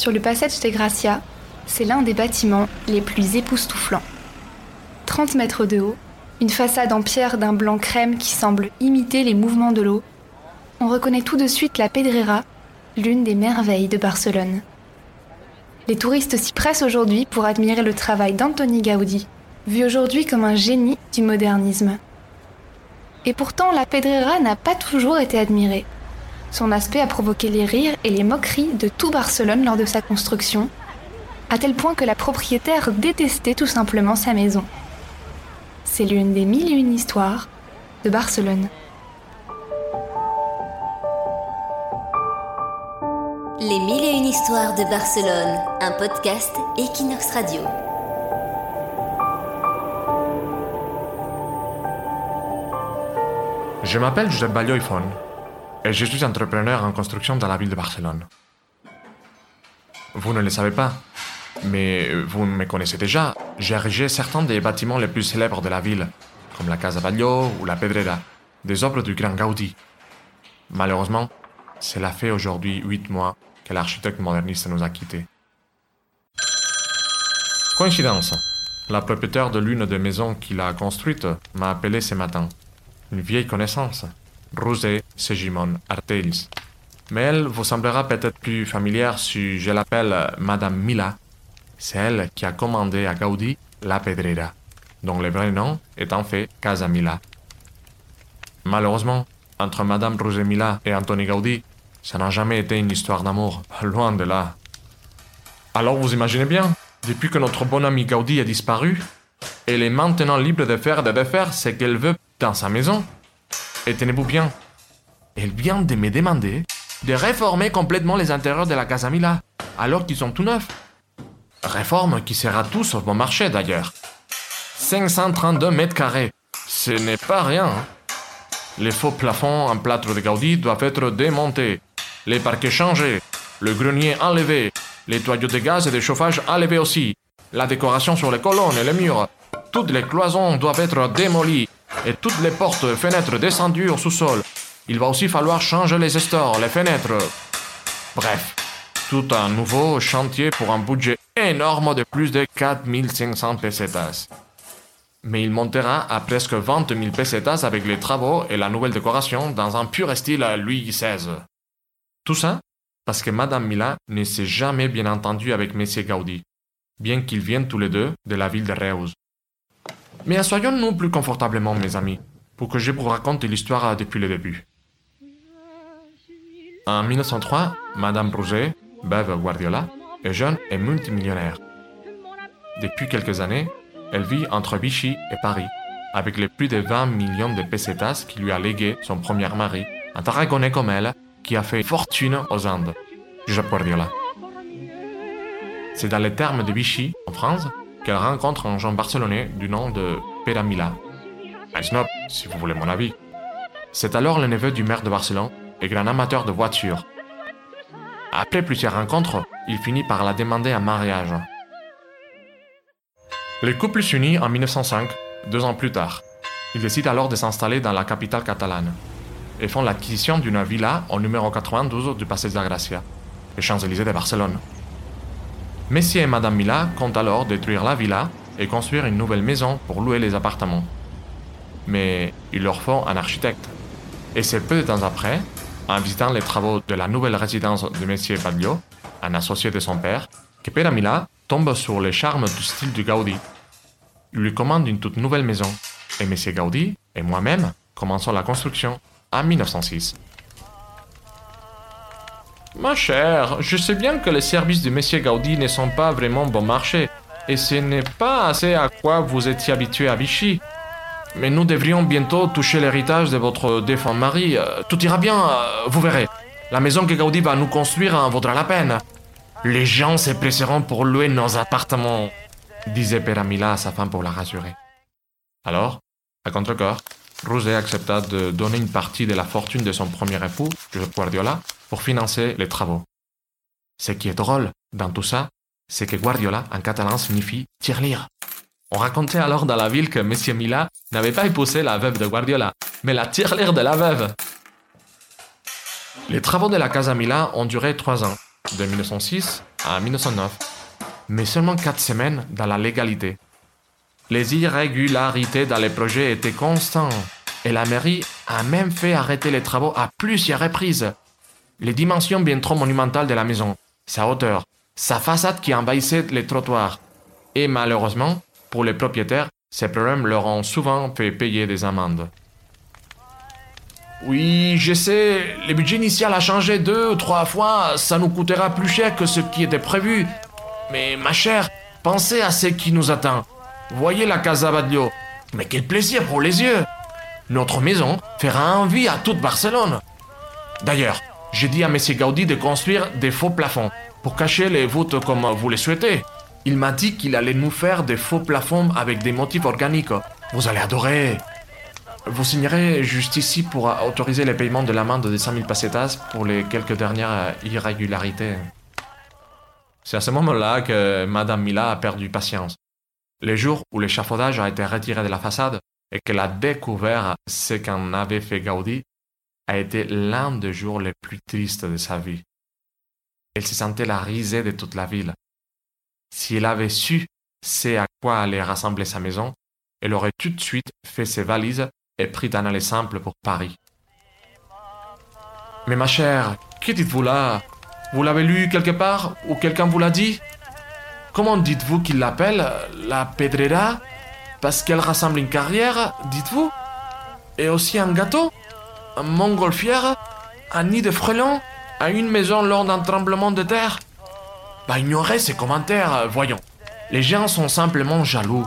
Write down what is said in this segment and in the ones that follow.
sur le passage des Gracia, c'est l'un des bâtiments les plus époustouflants. 30 mètres de haut, une façade en pierre d'un blanc crème qui semble imiter les mouvements de l'eau, on reconnaît tout de suite la Pedrera, l'une des merveilles de Barcelone. Les touristes s'y pressent aujourd'hui pour admirer le travail d'Antoni Gaudi, vu aujourd'hui comme un génie du modernisme. Et pourtant, la Pedrera n'a pas toujours été admirée. Son aspect a provoqué les rires et les moqueries de tout Barcelone lors de sa construction, à tel point que la propriétaire détestait tout simplement sa maison. C'est l'une des mille et une histoires de Barcelone. Les mille et une histoires de Barcelone, un podcast Equinox Radio. Je m'appelle Josep Balloifon et je suis entrepreneur en construction dans la ville de Barcelone. Vous ne le savez pas, mais vous me connaissez déjà. J'ai érigé certains des bâtiments les plus célèbres de la ville, comme la Casa Batlló ou la Pedrera, des œuvres du grand Gaudi. Malheureusement, cela fait aujourd'hui huit mois que l'architecte moderniste nous a quittés. Coïncidence. La propriétaire de l'une des maisons qu'il a construites m'a appelé ce matin. Une vieille connaissance, Rosé Segimon Artels. Mais elle vous semblera peut-être plus familière si je l'appelle Madame Mila. C'est elle qui a commandé à Gaudi la Pedrera, dont le vrai nom est en fait Casa Mila. Malheureusement, entre Madame Rosé Mila et Anthony Gaudi, ça n'a jamais été une histoire d'amour, loin de là. Alors vous imaginez bien, depuis que notre bon ami Gaudi a disparu, elle est maintenant libre de faire et de faire ce qu'elle veut dans sa maison. Et tenez-vous bien, elle vient de me demander de réformer complètement les intérieurs de la Casa Mila, alors qu'ils sont tout neufs. Réforme qui sera tout sur bon marché d'ailleurs. 532 mètres carrés, ce n'est pas rien. hein. Les faux plafonds en plâtre de Gaudi doivent être démontés, les parquets changés, le grenier enlevé, les tuyaux de gaz et de chauffage enlevés aussi, la décoration sur les colonnes et les murs, toutes les cloisons doivent être démolies et toutes les portes et fenêtres descendues au sous-sol. Il va aussi falloir changer les stores, les fenêtres. Bref, tout un nouveau chantier pour un budget énorme de plus de 4500 pesetas. Mais il montera à presque 20 000 pesetas avec les travaux et la nouvelle décoration dans un pur style Louis XVI. Tout ça parce que Madame Mila ne s'est jamais bien entendue avec Monsieur Gaudi, bien qu'ils viennent tous les deux de la ville de Reus. Mais assoyons-nous plus confortablement, mes amis, pour que je vous raconte l'histoire depuis le début. En 1903, Madame Rouget, Beuve Guardiola, est jeune et multimillionnaire. Depuis quelques années, elle vit entre Vichy et Paris, avec les plus de 20 millions de pesetas qui lui a légué son premier mari, un tarragonais comme elle, qui a fait fortune aux Indes, Josep Guardiola. C'est dans les termes de Vichy, en France, qu'elle rencontre un jeune barcelonais du nom de Pere Mila. Un snob, si vous voulez mon avis. C'est alors le neveu du maire de Barcelone et grand amateur de voitures. Après plusieurs rencontres, il finit par la demander en mariage. Les couples s'unissent en 1905, deux ans plus tard. Ils décident alors de s'installer dans la capitale catalane et font l'acquisition d'une villa au numéro 92 du Passeig de Gracia, les Champs-Élysées de Barcelone. Messieurs et Madame Mila comptent alors détruire la villa et construire une nouvelle maison pour louer les appartements. Mais il leur faut un architecte. Et c'est peu de temps après, en visitant les travaux de la nouvelle résidence de Monsieur Baglio, un associé de son père, que Pere Mila tombe sur les charmes du style du Gaudi. Il lui commande une toute nouvelle maison, et Monsieur Gaudi et moi-même commençons la construction en 1906. Ma chère, je sais bien que les services de Monsieur Gaudi ne sont pas vraiment bon marché, et ce n'est pas assez à quoi vous étiez habitué à Vichy. Mais nous devrions bientôt toucher l'héritage de votre défunt mari. Euh, Tout ira bien, euh, vous verrez. La maison que Gaudi va nous construire en vaudra la peine. Les gens se pour louer nos appartements, disait Peramila à sa femme pour la rassurer. Alors, à contre-cœur, Rosé accepta de donner une partie de la fortune de son premier époux, Josep Guardiola, pour financer les travaux. Ce qui est drôle dans tout ça, c'est que Guardiola en catalan signifie tirelire. On racontait alors dans la ville que Monsieur Mila n'avait pas épousé la veuve de Guardiola, mais la tirelire de la veuve. Les travaux de la Casa Mila ont duré trois ans, de 1906 en 1909, mais seulement quatre semaines dans la légalité. Les irrégularités dans les projets étaient constantes et la mairie a même fait arrêter les travaux à plusieurs reprises. Les dimensions bien trop monumentales de la maison, sa hauteur, sa façade qui envahissait les trottoirs. Et malheureusement, pour les propriétaires, ces problèmes leur ont souvent fait payer des amendes. Oui, je sais, le budget initial a changé deux ou trois fois, ça nous coûtera plus cher que ce qui était prévu. Mais ma chère, pensez à ce qui nous attend. Voyez la Casa Badio. Mais quel plaisir pour les yeux Notre maison fera envie à toute Barcelone. D'ailleurs, j'ai dit à M. Gaudi de construire des faux plafonds pour cacher les voûtes comme vous les souhaitez. Il m'a dit qu'il allait nous faire des faux plafonds avec des motifs organiques. Vous allez adorer. Vous signerez juste ici pour autoriser le paiement de l'amende de 100 000 pesetas pour les quelques dernières irrégularités. C'est à ce moment-là que Madame Mila a perdu patience. Les jours où l'échafaudage a été retiré de la façade et qu'elle a découvert ce qu'en avait fait Gaudi a été l'un des jours les plus tristes de sa vie. Elle se sentait la risée de toute la ville. Si elle avait su ce à quoi allait rassembler sa maison, elle aurait tout de suite fait ses valises et pris un aller simple pour Paris. Mais ma chère, que dites-vous là? Vous l'avez lu quelque part ou quelqu'un vous l'a dit? Comment dites-vous qu'il l'appelle La Pedrera? Parce qu'elle rassemble une carrière, dites-vous? Et aussi un gâteau? Un montgolfière Un nid de frelons À une maison lors d'un tremblement de terre? Bah ignorez ces commentaires, voyons. Les gens sont simplement jaloux.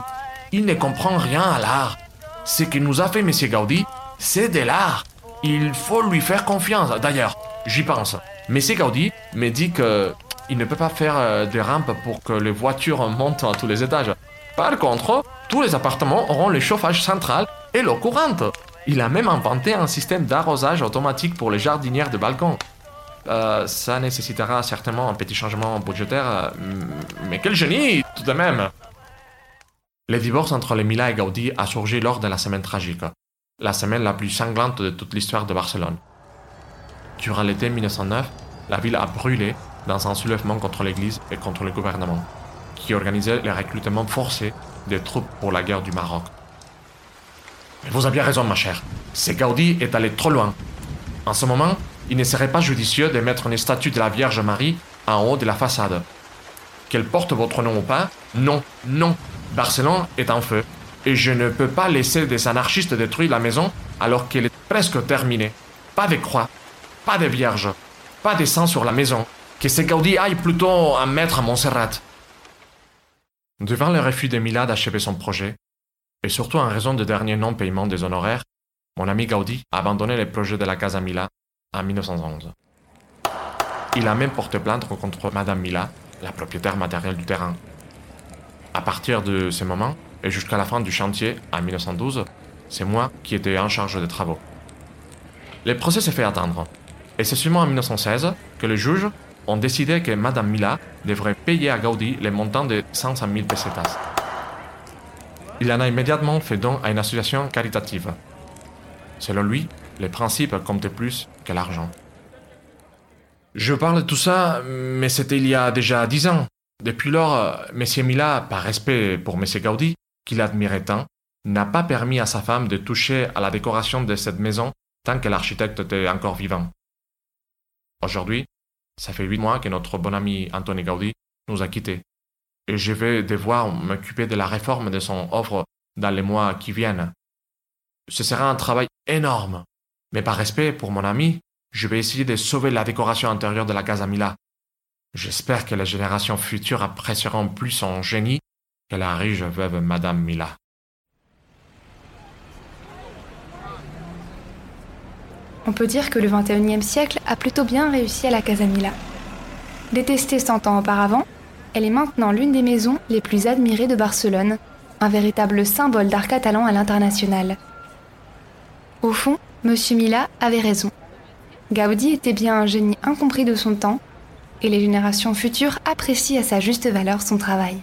Ils ne comprennent rien à l'art. Ce que nous a fait M. Gaudi, c'est de l'art. Il faut lui faire confiance. D'ailleurs, j'y pense. M. Gaudi me dit que il ne peut pas faire euh, des rampes pour que les voitures montent à tous les étages. Par contre, tous les appartements auront le chauffage central et l'eau courante. Il a même inventé un système d'arrosage automatique pour les jardinières de balcon. Euh, ça nécessitera certainement un petit changement budgétaire, euh, mais quel génie tout de même Le divorce entre les Mila et Gaudi a surgi lors de la semaine tragique, la semaine la plus sanglante de toute l'histoire de Barcelone. Durant l'été 1909, la ville a brûlé dans un soulèvement contre l'Église et contre le gouvernement, qui organisait le recrutement forcé des troupes pour la guerre du Maroc. Vous avez raison, ma chère. C'est Gaudi est allé trop loin. En ce moment, il ne serait pas judicieux de mettre une statue de la Vierge Marie en haut de la façade. Qu'elle porte votre nom ou pas, non, non. Barcelone est en feu. Et je ne peux pas laisser des anarchistes détruire la maison alors qu'elle est presque terminée. Pas de croix, pas de vierge, pas de sang sur la maison, que ce Gaudi aille plutôt à mettre à Montserrat. Devant le refus de Mila d'achever son projet, et surtout en raison du dernier non-paiement des honoraires, mon ami Gaudi a abandonné le projet de la Casa Mila en 1911. Il a même porté plainte contre Madame Mila, la propriétaire matérielle du terrain. À partir de ce moment, et jusqu'à la fin du chantier en 1912, c'est moi qui étais en charge des travaux. Le procès s'est fait attendre, et c'est seulement en 1916 que le juge ont décidé que Madame Mila devrait payer à Gaudi le montant de 500 000 pesetas. Il en a immédiatement fait don à une association caritative. Selon lui, les principes comptaient plus que l'argent. Je parle de tout ça, mais c'était il y a déjà dix ans. Depuis lors, M. Mila, par respect pour M. Gaudi, qu'il admirait tant, n'a pas permis à sa femme de toucher à la décoration de cette maison tant que l'architecte était encore vivant. Aujourd'hui, ça fait huit mois que notre bon ami Anthony Gaudi nous a quittés. Et je vais devoir m'occuper de la réforme de son œuvre dans les mois qui viennent. Ce sera un travail énorme. Mais par respect pour mon ami, je vais essayer de sauver la décoration intérieure de la Casa Mila. J'espère que les générations futures apprécieront plus son génie que la riche veuve Madame Mila. On peut dire que le XXIe siècle a plutôt bien réussi à la Casamila. Détestée cent ans auparavant, elle est maintenant l'une des maisons les plus admirées de Barcelone, un véritable symbole d'art catalan à l'international. Au fond, M. Mila avait raison. Gaudi était bien un génie incompris de son temps, et les générations futures apprécient à sa juste valeur son travail.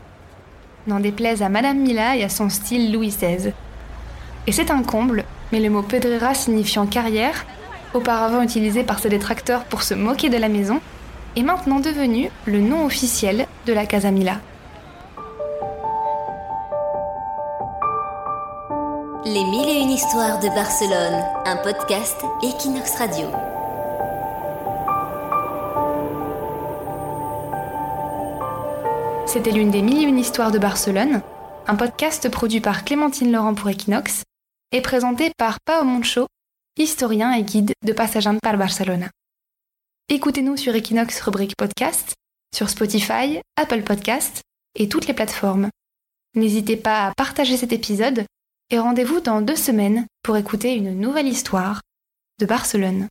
N'en déplaise à Madame Mila et à son style Louis XVI. Et c'est un comble, mais le mot pedrera signifiant carrière auparavant utilisé par ses détracteurs pour se moquer de la maison, est maintenant devenu le nom officiel de la Casa Mila. Les mille et une histoires de Barcelone, un podcast Equinox Radio. C'était l'une des mille et une histoires de Barcelone, un podcast produit par Clémentine Laurent pour Equinox et présenté par Pao Moncho, historien et guide de Passageant par Barcelona. Écoutez-nous sur Equinox rubrique podcast, sur Spotify, Apple Podcast et toutes les plateformes. N'hésitez pas à partager cet épisode et rendez-vous dans deux semaines pour écouter une nouvelle histoire de Barcelone.